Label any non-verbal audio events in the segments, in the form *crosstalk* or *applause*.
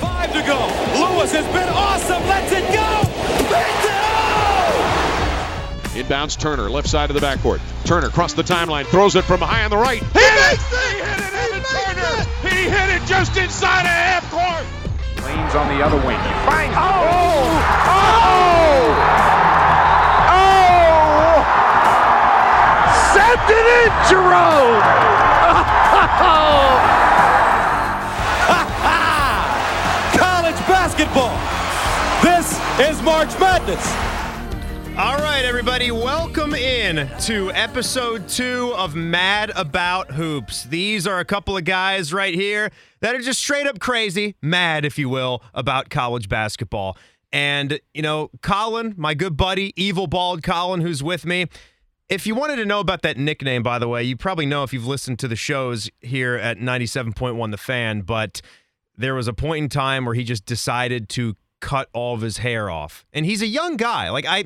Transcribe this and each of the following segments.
Five to go. Lewis has been awesome. Let's it go. Beats it. Oh! Inbounds Turner, left side of the backcourt. Turner across the timeline, throws it from high on the right. He hit it! He hit it, Evan Turner! He hit it just inside of half court! Lane's on the other wing. He finds. Oh! Oh! Oh! Sent it in, Jerome! College *laughs* *laughs* basketball. This is March Madness. All right, everybody, welcome in to episode two of Mad About Hoops. These are a couple of guys right here that are just straight up crazy, mad, if you will, about college basketball. And, you know, Colin, my good buddy, Evil Bald Colin, who's with me. If you wanted to know about that nickname, by the way, you probably know if you've listened to the shows here at 97.1 The Fan, but there was a point in time where he just decided to cut all of his hair off. And he's a young guy. Like I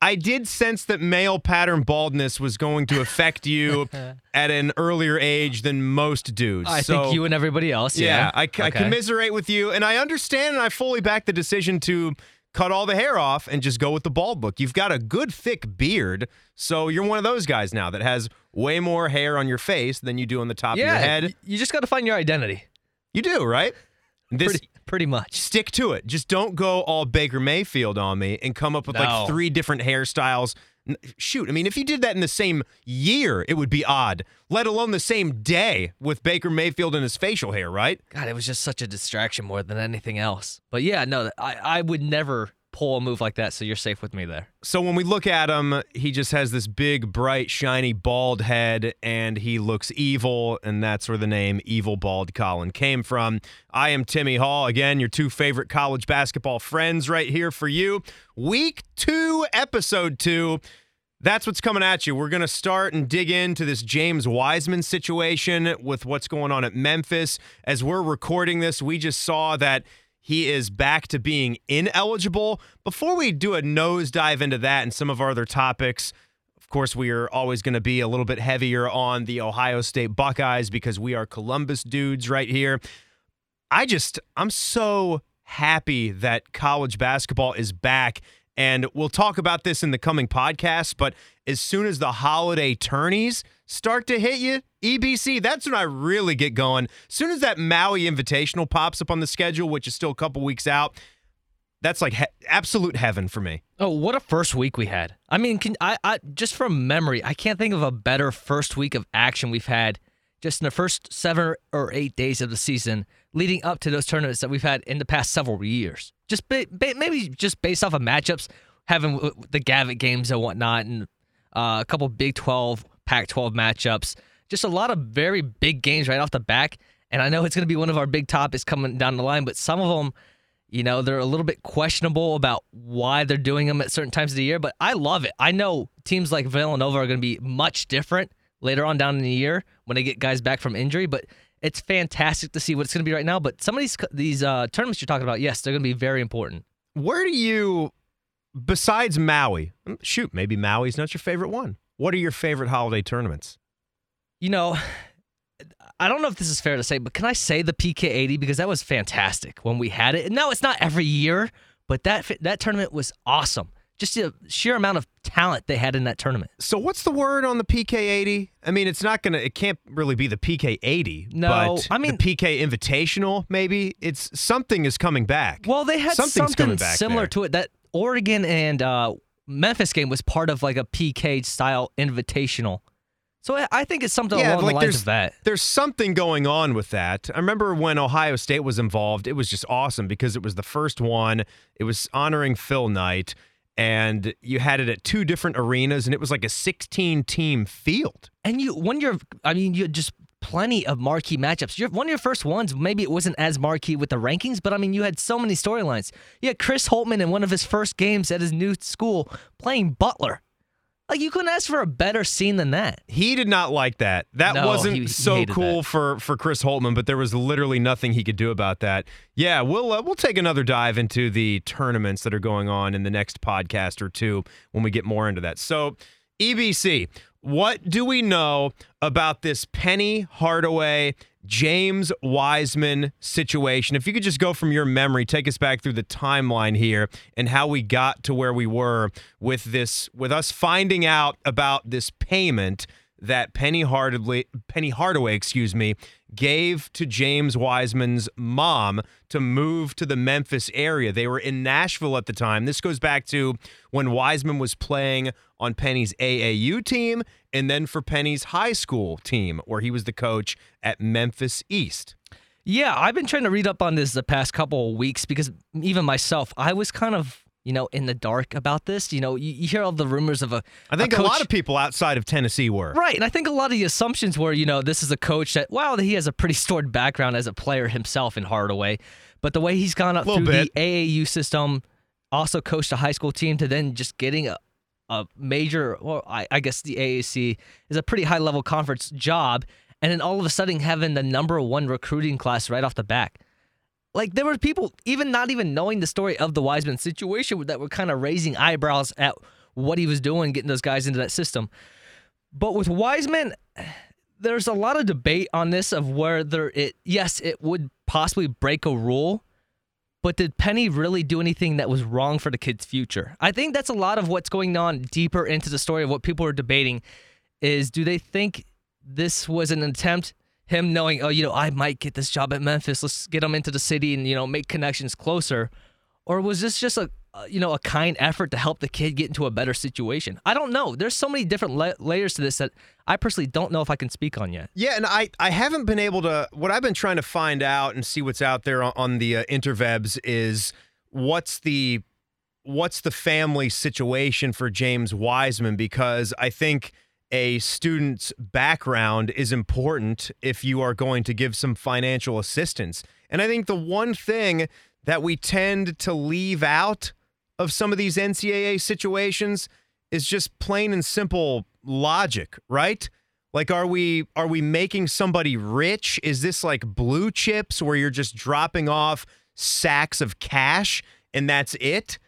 I did sense that male pattern baldness was going to affect you *laughs* at an earlier age than most dudes. I So, think you and everybody else. yeah, Yeah, I, I commiserate with you, and I understand, and I fully back the decision to cut all the hair off and just go with the bald look. You've got a good thick beard, so you're one of those guys now that has way more hair on your face than you do on the top Yeah, of your head. you just got to find your identity. You do, right? This Pretty, pretty much. stick to it. Just don't go all Baker Mayfield on me and come up with No. like three different hairstyles. Shoot, I mean, if you did that in the same year, it would be odd, let alone the same day with Baker Mayfield and his facial hair, right? God, it was just such a distraction more than anything else. But yeah, no, I, I would never pull a move like that. So you're safe with me there. So when we look at him, he just has this big, bright, shiny, bald head, and he looks evil, and that's where the name Evil Bald Colin came from. I am Timmy Hall. Again, your two favorite college basketball friends right here for you. Week two, episode two. That's what's coming at you. We're going to start and dig into this James Wiseman situation with what's going on at Memphis. As we're recording this, we just saw that he is back to being ineligible. Before we do a nosedive into that and some of our other topics, of course, we are always going to be a little bit heavier on the Ohio State Buckeyes because we are Columbus dudes right here. I just, I'm so happy that college basketball is back. And we'll talk about this in the coming podcast. But as soon as the holiday tourneys start to hit you, EBC, that's when I really get going. As soon as that Maui Invitational pops up on the schedule, which is still a couple weeks out, that's like he- absolute heaven for me. Oh, what a first week we had. I mean, can I, I just from memory, I can't think of a better first week of action we've had just in the first seven or eight days of the season leading up to those tournaments that we've had in the past several years. Just ba- ba- maybe just based off of matchups, having the Gavitt games and whatnot, and uh, a couple Big 12, Pac 12 matchups. Just a lot of very big games right off the back. And I know it's going to be one of our big topics coming down the line, but some of them, you know, they're a little bit questionable about why they're doing them at certain times of the year, but I love it. I know teams like Villanova are going to be much different later on down in the year when they get guys back from injury, but it's fantastic to see what it's going to be right now. But some of these these uh, tournaments you're talking about, yes, they're going to be very important. Where do you, besides Maui, shoot, maybe Maui's not your favorite one. What are your favorite holiday tournaments? You know, I don't know if this is fair to say, but can I say the PK80 because that was fantastic when we had it. No, it's not every year, but that that tournament was awesome. Just the sheer amount of talent they had in that tournament. So what's the word on the PK80? I mean, it's not gonna. It can't really be the PK80. No, but I mean- the PK Invitational. Maybe it's something is coming back. Well, they had Something's something similar there. to it. That Oregon and uh, Memphis game was part of like a PK style invitational. So I, think it's something yeah, along like the lines of that. there's something going on with that. I remember when Ohio State was involved, it was just awesome because it was the first one. It was honoring Phil Knight, and you had it at two different arenas, and it was like a 16 team field. And you, when you're, I mean, you just plenty of marquee matchups. You're, one of your first ones, maybe it wasn't as marquee with the rankings, but I mean, you had so many storylines. You had Chris Holtmann in one of his first games at his new school playing Butler. Like you couldn't ask for a better scene than that. He did not like that. That No, wasn't he- he so cool that. for for Chris Holtmann, but there was literally nothing he could do about that. Yeah, we'll uh, we'll take another dive into the tournaments that are going on in the next podcast or two when we get more into that. So, EBC, what do we know about this Penny Hardaway James Wiseman situation. If you could just go from your memory, take us back through the timeline here and how we got to where we were with this, with us finding out about this payment that Penny Hardaway, Penny Hardaway, excuse me, gave to James Wiseman's mom to move to the Memphis area. They were in Nashville at the time. This goes back to when Wiseman was playing on Penny's AAU team and then for Penny's high school team, where he was the coach at Memphis East. Yeah, I've been trying to read up on this the past couple of weeks because even myself, I was kind of you know, in the dark about this. You know, you, you hear all the rumors of a. I think a, a, lot of people outside of Tennessee were. Right. And I think a lot of the assumptions were, you know, this is a coach that, well, he has a pretty stored background as a player himself in Hardaway. But the way he's gone up through bit. the AAU system, also coached a high school team to then just getting a, a major, well, I, I guess the AAC is a pretty high level conference job. And then all of a sudden having the number one recruiting class right off the back like there were people even not even knowing the story of the Wiseman situation that were kind of raising eyebrows at what he was doing, getting those guys into that system. But with Wiseman, *sighs* there's a lot of debate on this of whether it, yes, it would possibly break a rule, but did Penny really do anything that was wrong for the kid's future? I think that's a lot of what's going on deeper into the story of what people are debating is do they think this was an attempt him knowing, oh, you know, I might get this job at Memphis. Let's get him into the city and you know make connections closer, or was this just a you know a kind effort to help the kid get into a better situation? I don't know. There's so many different la- layers to this that I personally don't know if I can speak on yet. Yeah, and I I haven't been able to. What I've been trying to find out and see what's out there on, on the uh, interwebs is what's the what's the family situation for James Wiseman because I think a student's background is important if you are going to give some financial assistance. And I think the one thing that we tend to leave out of some of these NCAA situations is just plain and simple logic, right? Like are we are we making somebody rich? Is this like blue chips where you're just dropping off sacks of cash and that's it?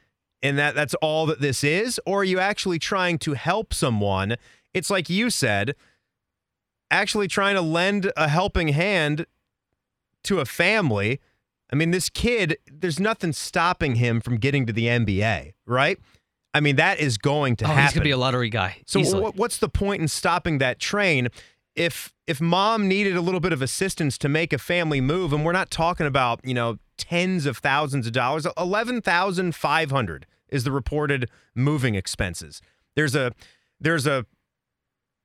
And that that's all that this is or are you actually trying to help someone it's like you said, actually trying to lend a helping hand to a family. I mean, this kid, there's nothing stopping him from getting to the NBA, right? I mean, that is going to oh, happen. He's gonna be a lottery guy. So, w- what's the point in stopping that train? If if mom needed a little bit of assistance to make a family move, and we're not talking about you know tens of thousands of dollars, eleven thousand five hundred is the reported moving expenses. There's a there's a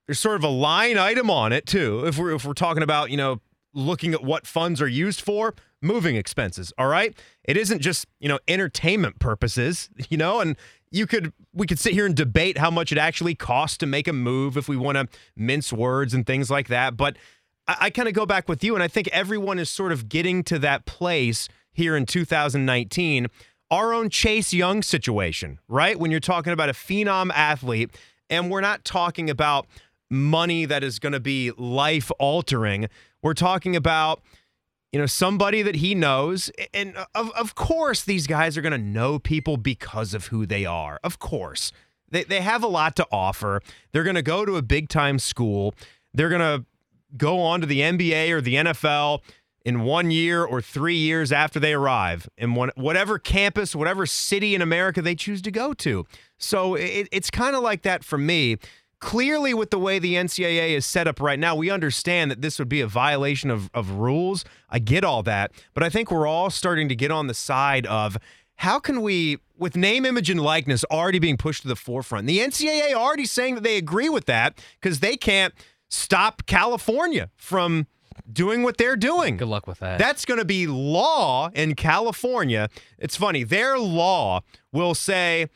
there's sort of a line item on it too. If we're if we're talking about you know looking at what funds are used for, moving expenses. All right, it isn't just you know entertainment purposes. *laughs* You know, and you could we could sit here and debate how much it actually costs to make a move if we want to mince words and things like that. But I, kind of go back with you, and I think everyone is sort of getting to that place here in 2019. Our own Chase Young situation, right? When you're talking about a phenom athlete, and we're not talking about money that is going to be life altering. We're talking about you know somebody that he knows and uh, of of course these guys are going to know people because of who they are. Of course. They they have a lot to offer. They're going to go to a big time school. They're going to go on to the NBA or the NFL in one year or three years after they arrive in one, whatever campus, whatever city in America they choose to go to. So it, it's kind of like that for me clearly with the way the NCAA is set up right now, we understand that this would be a violation of, of rules. I get all that. But I think we're all starting to get on the side of how can we, with name, image, and likeness already being pushed to the forefront, the NCAA already saying that they agree with that because they can't stop California from doing what they're doing. Good luck with that. That's going to be law in California. It's funny, their law will say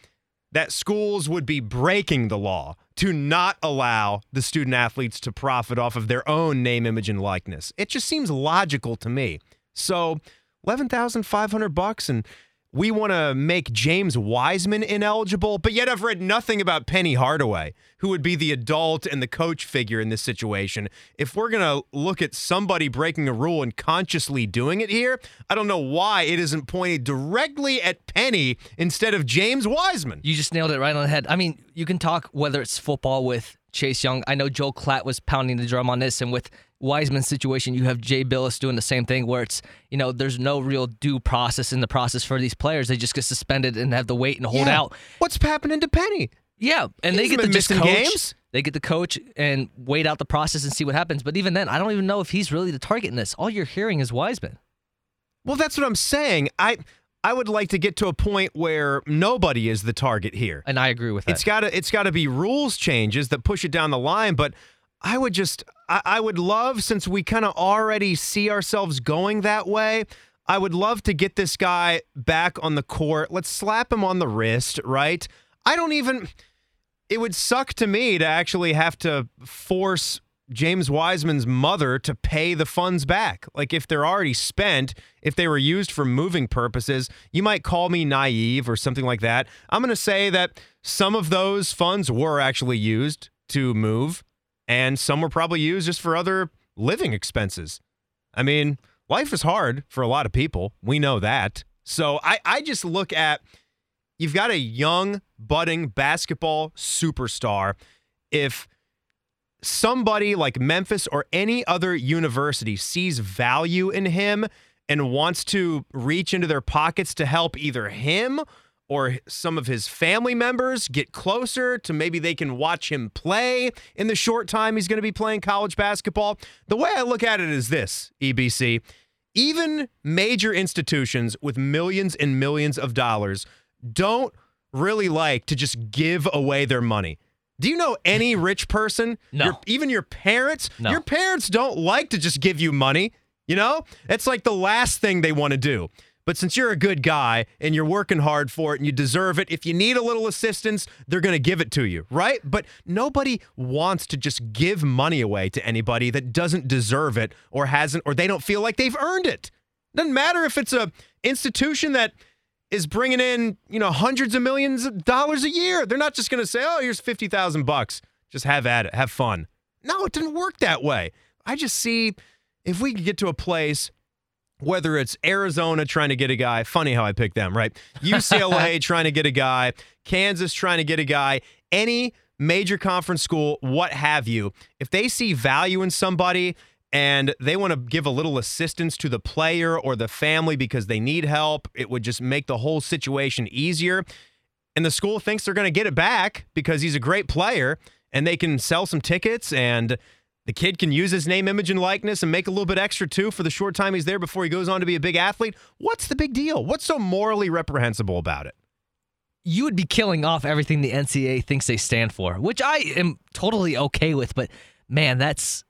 that schools would be breaking the law to not allow the student athletes to profit off of their own name, image, and likeness. It just seems logical to me. So, eleven thousand five hundred bucks, and we want to make James Wiseman ineligible, but yet I've read nothing about Penny Hardaway, who would be the adult and the coach figure in this situation. If we're going to look at somebody breaking a rule and consciously doing it here, I don't know why it isn't pointed directly at Penny instead of James Wiseman. You just nailed it right on the head. I mean, you can talk whether it's football with Chase Young. I know Joel Klatt was pounding the drum on this, and with Wiseman's situation, you have Jay Bilas doing the same thing, where it's you know there's no real due process in the process for these players. They just get suspended and have to wait and hold Yeah. out. What's happening to Penny? Yeah, and they get the just missing coach. games. They get to coach and wait out the process and see what happens. But even then, I don't even know if he's really the target in this. All you're hearing is Wiseman. Well, that's what I'm saying. I I would like to get to a point where nobody is the target here. And I agree with that. It's got to it's got to be rules changes that push it down the line. But I would just I, I would love since we kind of already see ourselves going that way. I would love to get this guy back on the court. Let's slap him on the wrist, right? I don't even. It would suck to me to actually have to force James Wiseman's mother to pay the funds back. Like if they're already spent, if they were used for moving purposes, you might call me naive or something like that. I'm going to say that some of those funds were actually used to move and some were probably used just for other living expenses. I mean, life is hard for a lot of people. We know that. So I, I just look at you've got a young, budding basketball superstar. If somebody like Memphis or any other university sees value in him and wants to reach into their pockets to help either him or some of his family members get closer to maybe they can watch him play in the short time he's going to be playing college basketball. The way I look at it is this, EBC. Even major institutions with millions and millions of dollars don't really like to just give away their money. Do you know any rich person? No. Your, even your parents? No. Your parents don't like to just give you money. You know? It's like the last thing they want to do. But since you're a good guy and you're working hard for it and you deserve it, if you need a little assistance, they're going to give it to you, right? But nobody wants to just give money away to anybody that doesn't deserve it or hasn't or they don't feel like they've earned it. Doesn't matter if it's a institution that is bringing in, you know, hundreds of millions of dollars a year. They're not just going to say, "Oh, here's 50,000 bucks. Just have at it. Have fun." No, it didn't work that way. I just see if we could get to a place whether it's Arizona trying to get a guy, funny how I picked them, right? UCLA *laughs* trying to get a guy, Kansas trying to get a guy, any major conference school, what have you. If they see value in somebody and they want to give a little assistance to the player or the family because they need help, it would just make the whole situation easier. And the school thinks they're going to get it back because he's a great player and they can sell some tickets and the kid can use his name, image, and likeness and make a little bit extra too for the short time he's there before he goes on to be a big athlete. What's the big deal? What's so morally reprehensible about it? you would be killing off everything the NCAA thinks they stand for, which I am totally okay with. But man, that's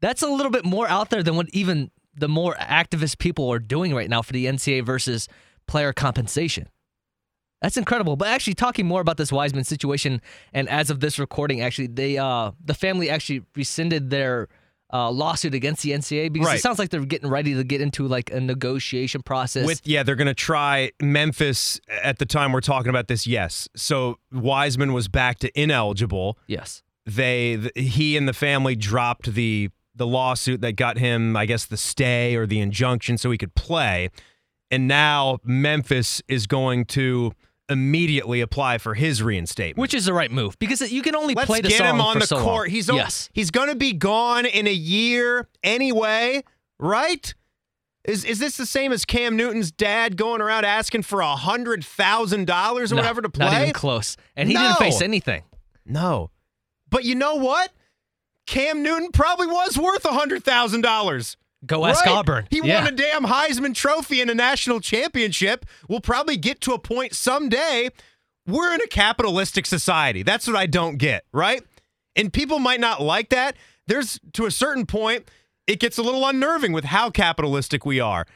that's a little bit more out there than what even the more activist people are doing right now for the NCAA versus player compensation. That's incredible. But actually, talking more about this Wiseman situation, and as of this recording, actually, they uh the family actually rescinded their uh, lawsuit against the NCAA because Right. it sounds like they're getting ready to get into like a negotiation process. With yeah, they're gonna try Memphis at the time we're talking about this. Yes, so Wiseman was back to ineligible. yes. They th- he and the family dropped the the lawsuit that got him, I guess, the stay or the injunction so he could play. And now Memphis is going to immediately apply for his reinstatement. Which is the right move because you can only Let's play the get song him on the so long. court. He's o- yes. he's going to be gone in a year anyway, right? Is is this the same as Cam Newton's dad going around asking for a hundred thousand dollars or No, whatever to play? Not even close. And he No. didn't face anything. No, but you know what? Cam Newton probably was worth a hundred thousand dollars. Go ask Right? Auburn. He yeah. won a damn Heisman Trophy and a national championship. We'll probably get to a point someday. We're in a capitalistic society. That's what I don't get, right? And people might not like that. There's to a certain point, it gets a little unnerving with how capitalistic we are.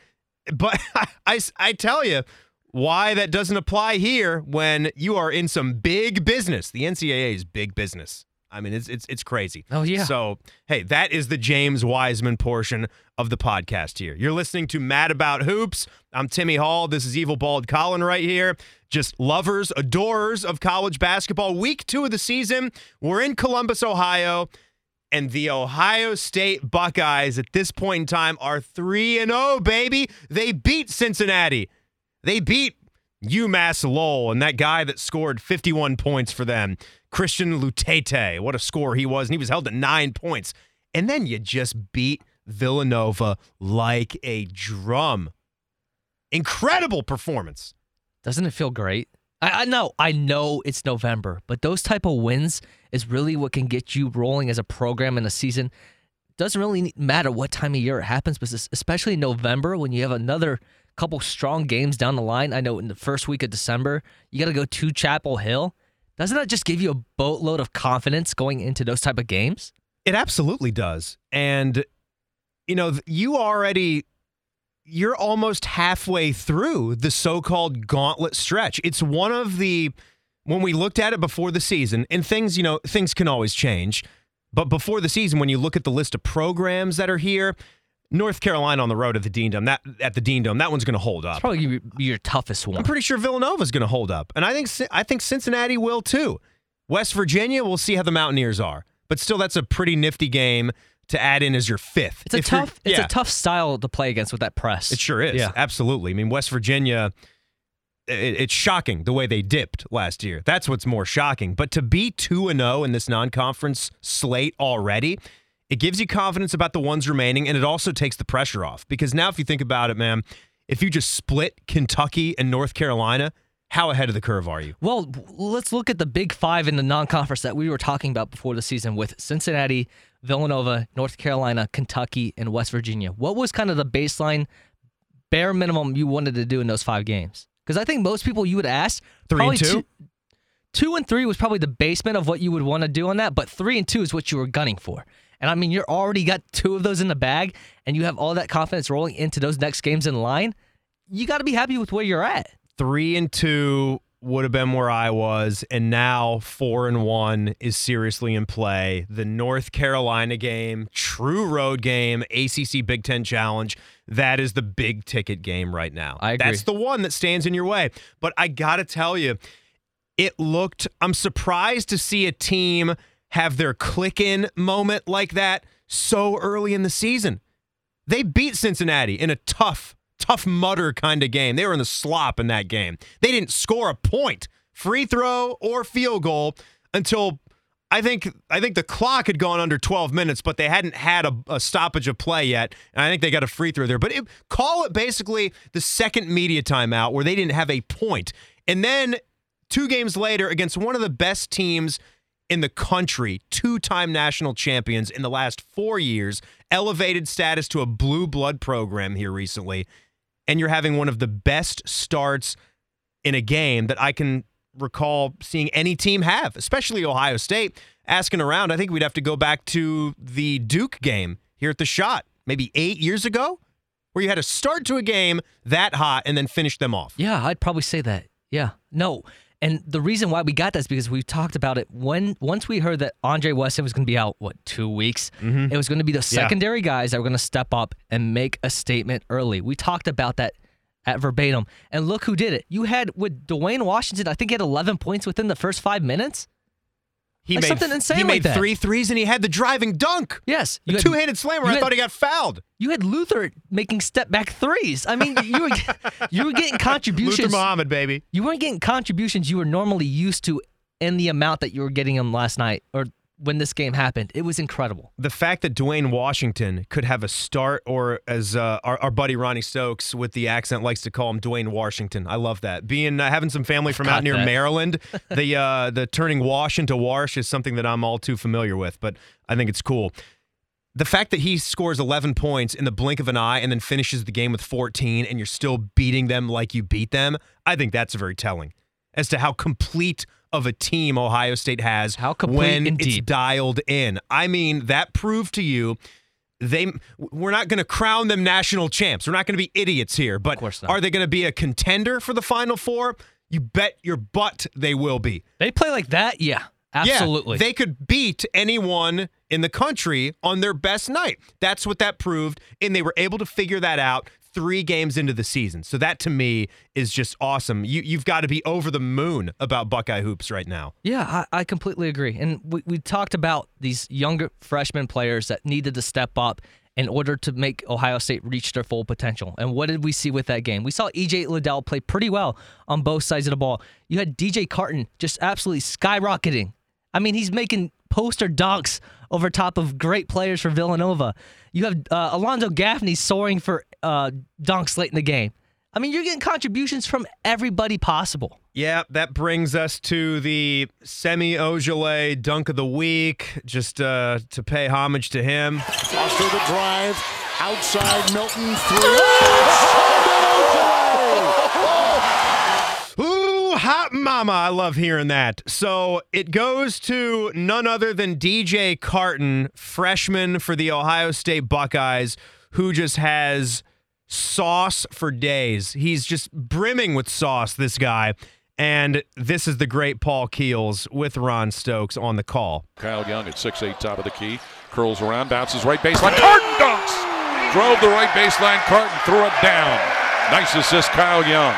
But *laughs* I, I tell you why that doesn't apply here when you are in some big business. The NCAA is big business. I mean, it's it's it's crazy. Oh, yeah. So hey, that is the James Wiseman portion of the podcast here. You're listening to Mad About Hoops. I'm Timmy Hall. This is Evil Bald Colin right here. Just lovers, adorers of college basketball. Week two of the season. We're in Columbus, Ohio. And the Ohio State Buckeyes at this point in time are 3 and 0, baby. They beat Cincinnati. They beat UMass Lowell and that guy that scored 51 points for them. Christian Lutete, what a score he was, and he was held to nine points. And then you just beat Villanova like a drum. Incredible performance. Doesn't it feel great? I, I know, I know it's November, but those type of wins is really what can get you rolling as a program in a season. Doesn't really matter what time of year it happens, but especially November when you have another couple strong games down the line. I know in the first week of December, you got to go to Chapel Hill. Doesn't that just give you a boatload of confidence going into those type of games? It absolutely does. And you know, you already you're almost halfway through the so-called gauntlet stretch. It's one of the when we looked at it before the season, and things, you know, things can always change. But before the season, when you look at the list of programs that are here, North Carolina on the road at the Dean Dome, that at the Dean Dome, that one's going to hold up. It's probably be your toughest one. I'm pretty sure Villanova's going to hold up, and I think I think Cincinnati will too. West Virginia, we'll see how the Mountaineers are, but still, that's a pretty nifty game to add in as your fifth. It's a if tough. It's a tough style to play against with that press. It sure is. Yeah. absolutely. I mean, West Virginia. It, it's shocking the way they dipped last year. That's what's more shocking. But to be two and zero oh in this non-conference slate already, it gives you confidence about the ones remaining, and it also takes the pressure off. Because now, if you think about it, man, if you just split Kentucky and North Carolina, how ahead of the curve are you? Well, let's look at the big five in the non conference that we were talking about before the season with Cincinnati, Villanova, North Carolina, Kentucky, and West Virginia. What was kind of the baseline, bare minimum you wanted to do in those five games? Because I think most people you would ask three and two? two. Two and three was probably the basement of what you would want to do on that, but three and two is what you were gunning for. And I mean, you're already got two of those in the bag, and you have all that confidence rolling into those next games in line. You got to be happy with where you're at three and two would have been where I was, and now four and one is seriously in play. The North Carolina game, true road game, ACC Big Ten Challenge. That is the big ticket game right now. I agree. That's the one that stands in your way. But I gotta tell you, it looked. I'm surprised to see a team have their click in moment like that so early in the season. They beat Cincinnati in a tough tough mutter kind of game. They were in the slop in that game. They didn't score a point, free throw or field goal until I think I think the clock had gone under 12 minutes, but they hadn't had a, a stoppage of play yet. And I think they got a free throw there. But it, call it basically the second media timeout where they didn't have a point. And then two games later against one of the best teams in the country, two time national champions in the last four years, elevated status to a blue blood program here recently and you're having one of the best starts in a game that I can recall seeing any team have, especially Ohio State. Asking around, I think we'd have to go back to the Duke game here at the Schott, maybe eight years ago, where you had to start to a game that hot and then finish them off. Yeah, I'd probably say that. Yeah. No, and the reason why we got that is because we talked about it when once we heard that Andre Wesson was going to be out what two weeks, mm-hmm. it was going to be the secondary yeah. guys that were going to step up and make a statement early. We talked about that at verbatim, and look who did it. You had with Duane Washington. I think he had 11 points within the first five minutes. He like made something insane. He like made three threes and he had the driving dunk. Yes, the two handed slammer. I had, thought he got fouled. You had Luther making step back threes. I mean, you were *laughs* you were getting contributions. Luther Muhammad, baby. You weren't getting contributions you were normally used to in the amount that you were getting them last night or when this game happened. It was incredible. The fact that Duane Washington could have a start, or as uh, our, our, buddy Ronnie Stokes with the accent likes to call him, Dwayne Washington. I love that. Being uh, having some family from out near that. Maryland, *laughs* the uh, the turning Wash into wash is something that I'm all too familiar with, but I think it's cool. The fact that he scores 11 points in the blink of an eye and then finishes the game with 14 and you're still beating them like you beat them, I think that's very telling as to how complete of a team Ohio State has How complete when it's deep. dialed in. I mean, that proved to you they we're not going to crown them national champs. We're not going to be idiots here, but are they going to be a contender for the final four? You bet your butt they will be. They play like that? Yeah. Absolutely. Yeah, they could beat anyone in the country on their best night. That's what that proved. And they were able to figure that out three games into the season. So that to me is just awesome. You you've got to be over the moon about Buckeye hoops right now. Yeah, I, I completely agree. And we, we talked about these younger freshman players that needed to step up in order to make Ohio State reach their full potential. And what did we see with that game? We saw EJ Liddell play pretty well on both sides of the ball. You had DJ Carton just absolutely skyrocketing I mean, he's making poster dunks over top of great players for Villanova. You have uh, Alonzo Gaffney soaring for uh, dunks late in the game. I mean, you're getting contributions from everybody possible. Yeah, that brings us to the Semi Ojeleye dunk of the week, just uh, to pay homage to him. Foster the drive. Outside Milton. Three. *laughs* hot mama. I love hearing that. So it goes to none other than DJ Carton, freshman for the Ohio State Buckeyes, who just has sauce for days. He's just brimming with sauce, this guy. And this is the great Paul Keels with Ron Stokes on the call. Kyle Young at 6'8, top of the key. Curls around, bounces right baseline. Carton dunks! Drove the right baseline. Carton threw it down. Nice assist, Kyle Young.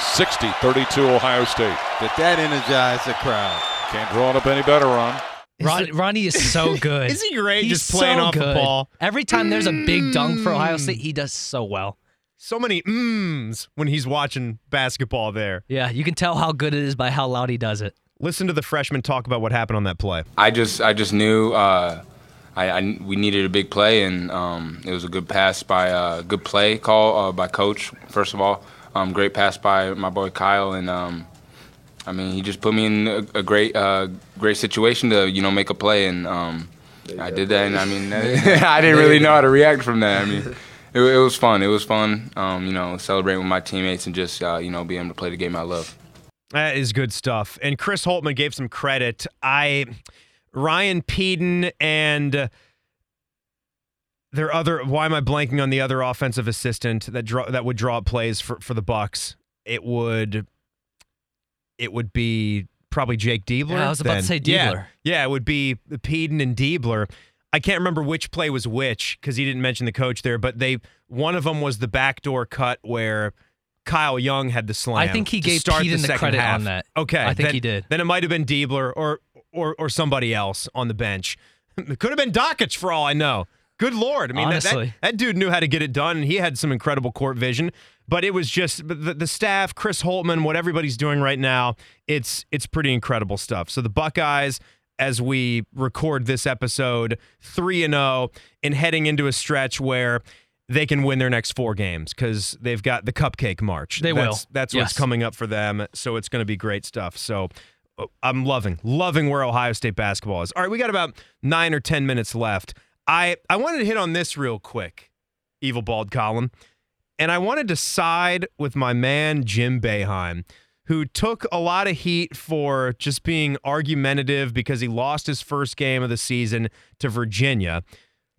60 32 Ohio State. Did that energize the crowd? Can't draw it up any better, Ron. Ron, Ronnie is so *laughs* good. Is he great He's just playing so off the good. ball? Every time there's a big dunk for Ohio State, he does so well. So many mms when he's watching basketball there. Yeah, you can tell how good it is by how loud he does it. Listen to the freshman talk about what happened on that play. I just I just knew uh, I, I we needed a big play and um, it was a good pass by uh, good play call uh, by coach first of all um, great pass by my boy Kyle and um, I mean he just put me in a, a great uh, great situation to you know make a play and um, I did that and I mean *laughs* *laughs* I didn't really know how to react from that I mean. *laughs* It, it was fun. It was fun, um, you know, celebrating with my teammates and just, uh, you know, being able to play the game I love. That is good stuff. And Chris Holtmann gave some credit. I, Ryan Pedon and their other. Why am I blanking on the other offensive assistant that draw that would draw up plays for for the Bucks? It would. It would be probably Jake Diebler. Yeah, I was about to say Yeah, Diebler. yeah, it would be Pedon and Diebler. I can't remember which play was which because he didn't mention the coach there, but they one of them was the backdoor cut where Kyle Young had the slam. I think he gave Pedon the second credit half. on that. Okay, I think then- he did. Then it might have been Diebler or or or somebody else on the bench. *laughs* It could have been Dockich for all I know. Good lord! I mean, that- that, that dude knew how to get it done, and he had some incredible court vision. But it was just the, the staff, Chris Holtmann, what everybody's doing right now. It's it's pretty incredible stuff. So the Buckeyes, as we record this episode, three and zero, and heading into a stretch where they can win their next four games because they've got the Cupcake March. They that's, will. That's what's Yes. coming up for them. So it's going to be great stuff. So uh, I'm loving, loving where Ohio State basketball is. All right, we got about nine or 10 minutes left. I, I wanted to hit on this real quick, Evil Bald Colin. And I wanted to side with my man, Jim Boeheim, who took a lot of heat for just being argumentative because he lost his first game of the season to Virginia.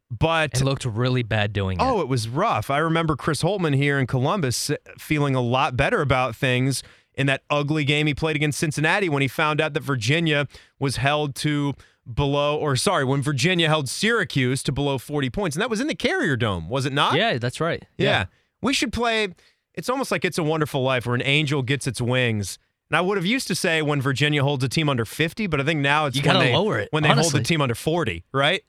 But And looked really bad doing it. Oh, it was rough. I remember Chris Holtmann here in Columbus uh, feeling a lot better about things in that ugly game he played against Cincinnati when he found out that Virginia was held to below, or sorry, when Virginia held Syracuse to below 40 points. And that was in the Carrier Dome, was it not? yeah, that's right. Yeah. We should play. It's almost like It's a Wonderful Life where an angel gets its wings. And I would have used to say when Virginia holds a team under 50, but I think now it's You when gotta they, lower it, when they hold the team under 40, right?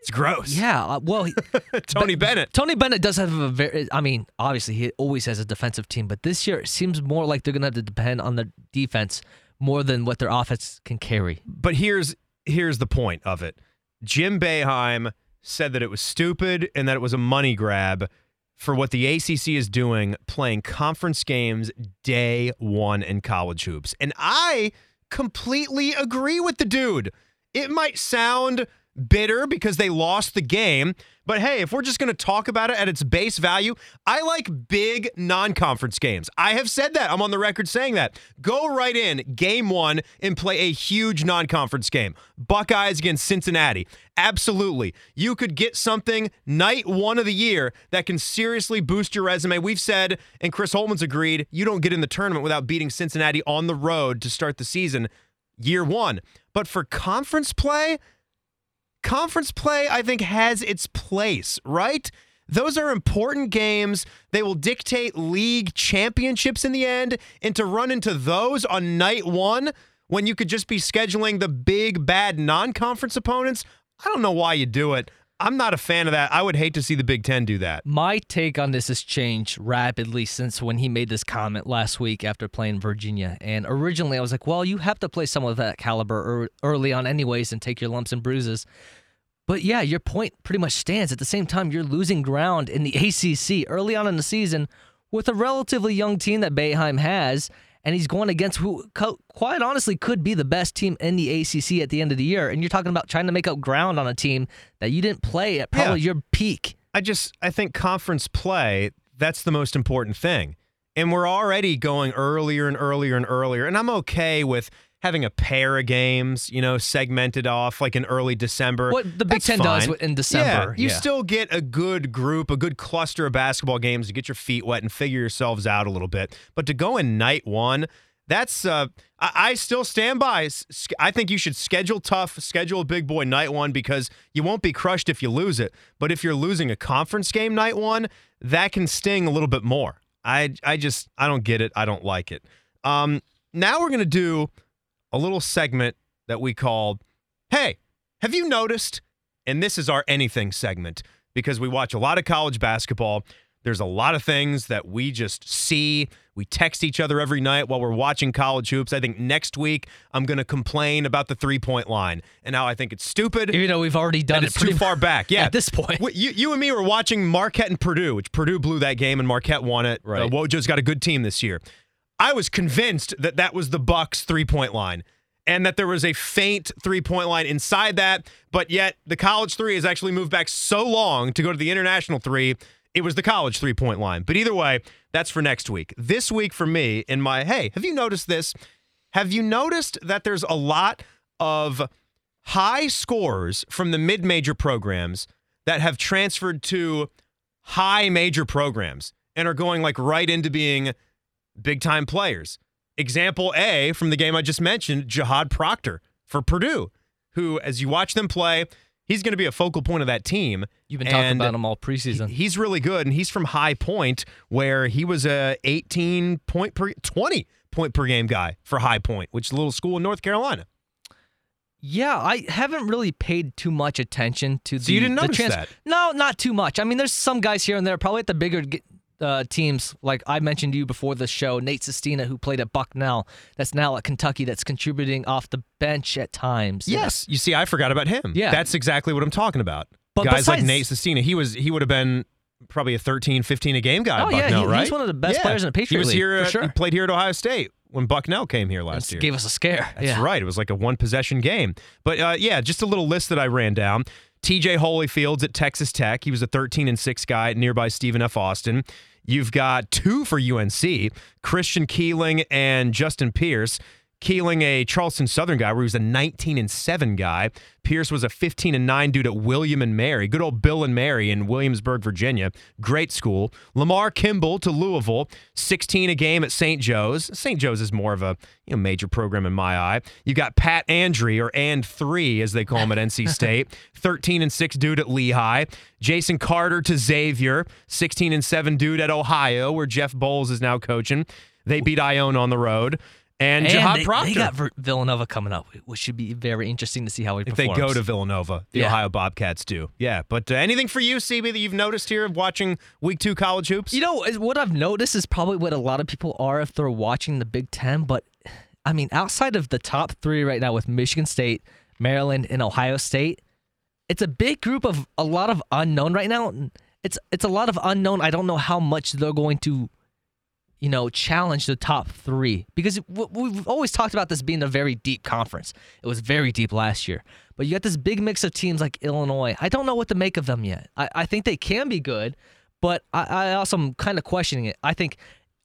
It's gross. Yeah. uh, well, *laughs* Tony Bennett. Tony Bennett does have a very. I mean, obviously he always has a defensive team, but this year it seems more like they're gonna have to depend on the defense more than what their offense can carry. but here's here's the point of it. Jim Boeheim said that it was stupid and that it was a money grab for what the ACC is doing playing conference games day 1 in college hoops. And I completely agree with the dude. It might sound bitter because they lost the game, but hey, if we're just going to talk about it at its base value, I like big non-conference games. I have said that. I'm on the record saying that. Go right in game 1 and play a huge non-conference game. Buckeyes against Cincinnati. Absolutely. You could get something night 1 of the year that can seriously boost your resume. We've said and Chris Holtmann's agreed, you don't get in the tournament without beating Cincinnati on the road to start the season year 1. But for conference play, conference play, I think, has its place, right? Those are important games. They will dictate league championships in the end. And to run into those on night one, when you could just be scheduling the big, bad non conference opponents, I don't know why you do it. I'm not a fan of that. I would hate to see the Big Ten do that. My take on this has changed rapidly since when he made this comment last week after playing Virginia. And originally, I was like, well, you have to play someone of that caliber early on, anyways, and take your lumps and bruises. But yeah, your point pretty much stands. At the same time, you're losing ground in the *laughs* ACC early on in the season with a relatively young team that Boeheim has and he's going against who, quite honestly, could be the best team in the ACC at the end of the year. And you're talking about trying to make up ground on a team that you didn't play at probably yeah. your peak. I just, I think conference play, that's the most important thing. And we're already going earlier and earlier and earlier. And I'm okay with having a pair of games, you know, segmented off like in early December. What the Big Ten fine. does in December. Yeah, you yeah. still get a good group, a good cluster of basketball games to get your feet wet and figure yourselves out a little bit. But to go in night one, that's uh, I, I still stand by. I think you should schedule tough, schedule a big boy night one because you won't be crushed if you lose it. But if you're losing a conference game night one, that can sting a little bit more. I I just I don't get it. I don't like it. Um, now we're gonna do a little segment that we called, Hey, have you noticed? And this is our anything segment because we watch a lot of college basketball. There's a lot of things that we just see. We text each other every night while we're watching college hoops. I think next week I'm going to complain about the three point line and how I think it's stupid. Even though we've already done it too far *laughs* back. Yeah, at this point, you, you and me were watching Marquette and Purdue, which Purdue blew that game and Marquette won it. Right. Uh, Wojo's got a good team this year. I was convinced that that was the Bucks three point line and that there was a faint three point line inside that, but yet the college three has actually moved back so long to go to the international three. It was the college three point line. But either way, that's for next week. This week for me, in my hey, have you noticed this? Have you noticed that there's a lot of high scores from the mid major programs that have transferred to high major programs and are going like right into being big time players. Example A from the game I just mentioned, Jahaad Proctor for Purdue, who, as you watch them play, he's going to be a focal point of that team. You've been talking about him all preseason. He's really good, and he's from High Point, where he was a 18 point per 20 point per game guy for High Point, which is a little school in North Carolina. Yeah, I haven't really paid too much attention to the. So you didn't notice trans- that? No, not too much. I mean, there's some guys here and there, probably at the bigger uh, teams like I mentioned to you before the show, Nate Sestina, who played at Bucknell, that's now at Kentucky, that's contributing off the bench at times. Yes, you see, I forgot about him. Yeah, that's exactly what I'm talking about. But guys besides, like Nate Sestina, he was he would have been probably a 13, 15 a game guy. Oh yeah, Bucknell, he, right? He's one of the best yeah. players in the Patriot He was League, here. sure. He played here at Ohio State when Bucknell came here last year. Just gave us a scare. That's yeah. right. It was like a one possession game. But uh, yeah, just a little list that I ran down. TJ Holyfield's at Texas Tech. He was a 13 and 6 guy at nearby Stephen F. Austin. You've got two for UNC Christian Keeling and Justin Pierce. Keeling, a Charleston Southern guy, where he was a 19 and 7 guy. Pierce was a 15 and 9 dude at William and Mary. Good old Bill and Mary in Williamsburg, Virginia. Great school. Lamarr Kimble to Louisville, 16 a game at St. Joe's. St. Joe's is more of a you know, major program in my eye. You got Pat Andree, or And 3, as they call him at NC *laughs* State, 13 and 6 dude at Lehigh. Jason Carter to Xavier, 16 and 7 dude at Ohio, where Jeff Boals is now coaching. They beat Ione on the road and, and Jahaad they, Proctor. They got Villanova coming up, which should be very interesting to see how he if performs. they go to Villanova. The Yeah. Ohio Bobcats do. Yeah, but uh, anything for you, CB, that you've noticed here of watching Week Two college hoops? You know, what I've noticed is probably what a lot of people are if they're watching the Big Ten. But I mean, outside of the top three right now with Michigan State, Maryland, and Ohio State, it's a big group of a lot of unknown right now. It's it's a lot of unknown. I don't know how much they're going to, you know, challenge the top three because we've always talked about this being a very deep conference. It was very deep last year, but you got this big mix of teams like Illinois. I don't know what to make of them yet. I, I think they can be good, but I, I also am kind of questioning it. I think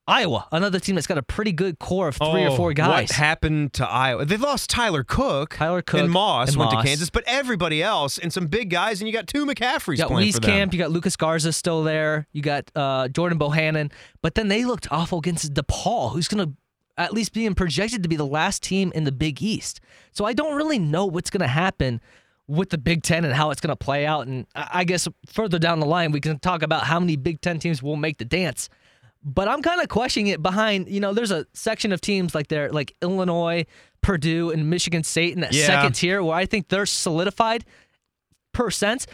Iowa, another team that's got a pretty good core of three or four guys. What happened to Iowa? They lost Tyler Cook. Tyler Cook and Moss and went Moss. to Kansas, but everybody else and some big guys, and you got two McCaffreys You got for. Camp, you got Lucas Garza still there, you got uh, Jordan Bohannon, but then they looked awful against DePaul, who's going to at least being projected to be the last team in the Big East. So I don't really know what's going to happen with the Big Ten and how it's going to play out. And I guess further down the line, we can talk about how many Big Ten teams will make the dance. But I'm kind of questioning it behind, you know, there's a section of teams like they're like Illinois, Purdue, and Michigan State in that Yeah. second tier where I think they're solidified per sense.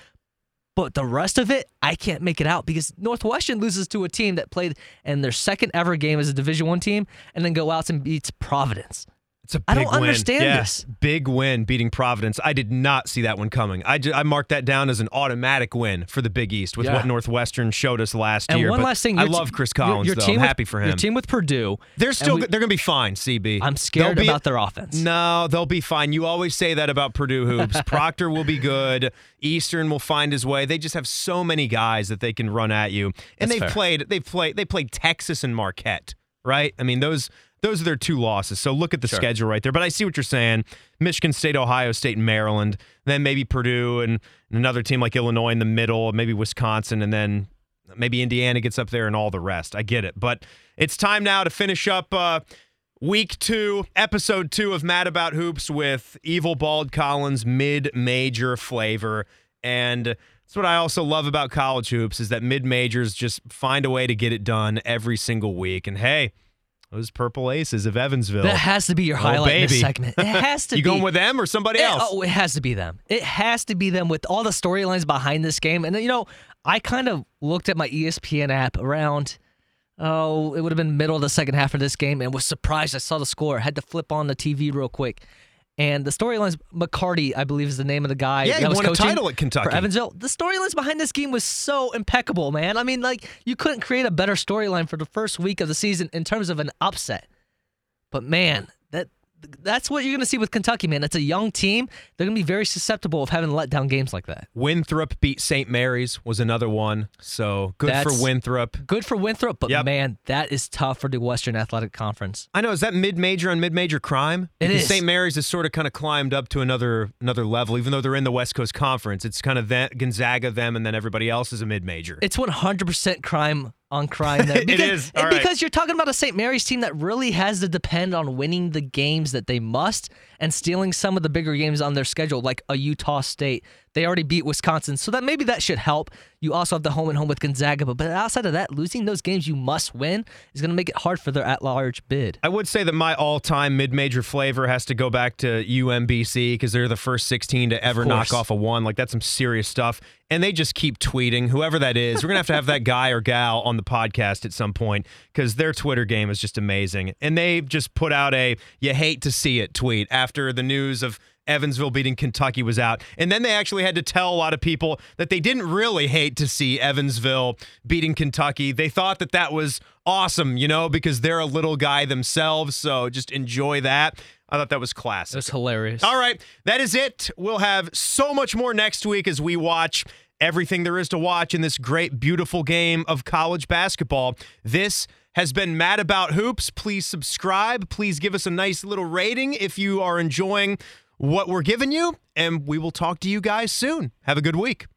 But the rest of it, I can't make it out because Northwestern loses to a team that played in their second ever game as a Division One team, and then go out and beats Providence. It's a big I don't win. understand this. Big win beating Providence. I did not see that one coming. I, ju- I marked that down as an automatic win for the Big East with Yeah. what Northwestern showed us last And year. one But last thing, I your love Chris Collins your though. team I'm with- happy for him. Your team with Purdue, they're still we- they're going to be fine, CB. I'm scared be- about their offense. No, they'll be fine. You always say that about Purdue hoops. *laughs* Proctor will be good. Eastern will find his way. They just have so many guys that they can run at you. And That's they've fair. played they've played they played Texas and Marquette, right? I mean, those those are their two losses. So look at the Sure. schedule right there. But I see what you're saying. Michigan State, Ohio State, and Maryland. Then maybe Purdue and another team like Illinois in the middle, maybe Wisconsin, and then maybe Indiana gets up there and all the rest. I get it. But it's time now to finish up uh, week two, episode two of Mad About Hoops with Evil Bald Collins mid major flavor. And that's what I also love about college hoops is that mid majors just find a way to get it done every single week. And hey, those purple aces of Evansville. That has to be your Oh, highlight in this *laughs* segment. It has to you be. You going with them or somebody It- else? oh, it has to be them. It has to be them with all the storylines behind this game. And you know, I kind of looked at my ESPN app around, oh, it would have been middle of the second half of this game and was surprised I saw the score. had to flip on the TV real quick. And the storylines, McCarty, I believe is the name of the guy. Yeah, he that was won a coaching title at Kentucky. For Evansville. The storylines behind this game was so impeccable, man. I mean, like, you couldn't create a better storyline for the first week of the season in terms of an upset. But man, that's what you're going to see with Kentucky, man. It's a young team. They're going to be very susceptible of having letdown games like that. Winthrop beat St. Mary's was another one. So good for Winthrop. Good for Winthrop, but Yep. man, that is tough for the Western Athletic Conference. I know. Is that mid major on mid major crime? It Because is. St. Mary's has sort of kind of climbed up to another another level, even though they're in the West Coast Conference. It's kind of that, Gonzaga, them, and then everybody else is a mid major. It's 100% crime on crime there. *laughs* Because, is. All right. because you're talking about a St. Mary's team that really has to depend on winning the games that they must and stealing some of the bigger games on their schedule, like a Utah State. They already beat Wisconsin, so that maybe that should help. You also have the home and home with Gonzaga, but, but outside of that, losing those games you must win is going to make it hard for their at-large bid. I would say that my all-time mid-major flavor has to go back to UMBC because they're the first 16 to ever knock off a one. Like that's some serious stuff, and they just keep tweeting. Whoever that is, we're gonna have to have that guy or gal on the podcast at some point because their Twitter game is just amazing. And they just put out a "you hate to see it" tweet after the news of. Evansville beating Kentucky was out. And then they actually had to tell a lot of people that they didn't really hate to see Evansville beating Kentucky. They thought that that was awesome, you know, because they're a little guy themselves. So just enjoy that. I thought that was classic. was hilarious. All right, that is it. We'll have so much more next week as we watch everything there is to watch in this great, beautiful game of college basketball. This has been Mad About Hoops. Please subscribe. Please give us a nice little rating if you are enjoying what we're giving you. And we will talk to you guys soon. Have a good week.